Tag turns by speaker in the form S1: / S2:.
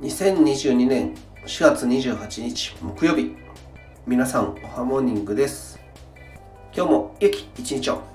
S1: 2022年4月28日木曜日。皆さんおはモーニングです。今日も良き一日を。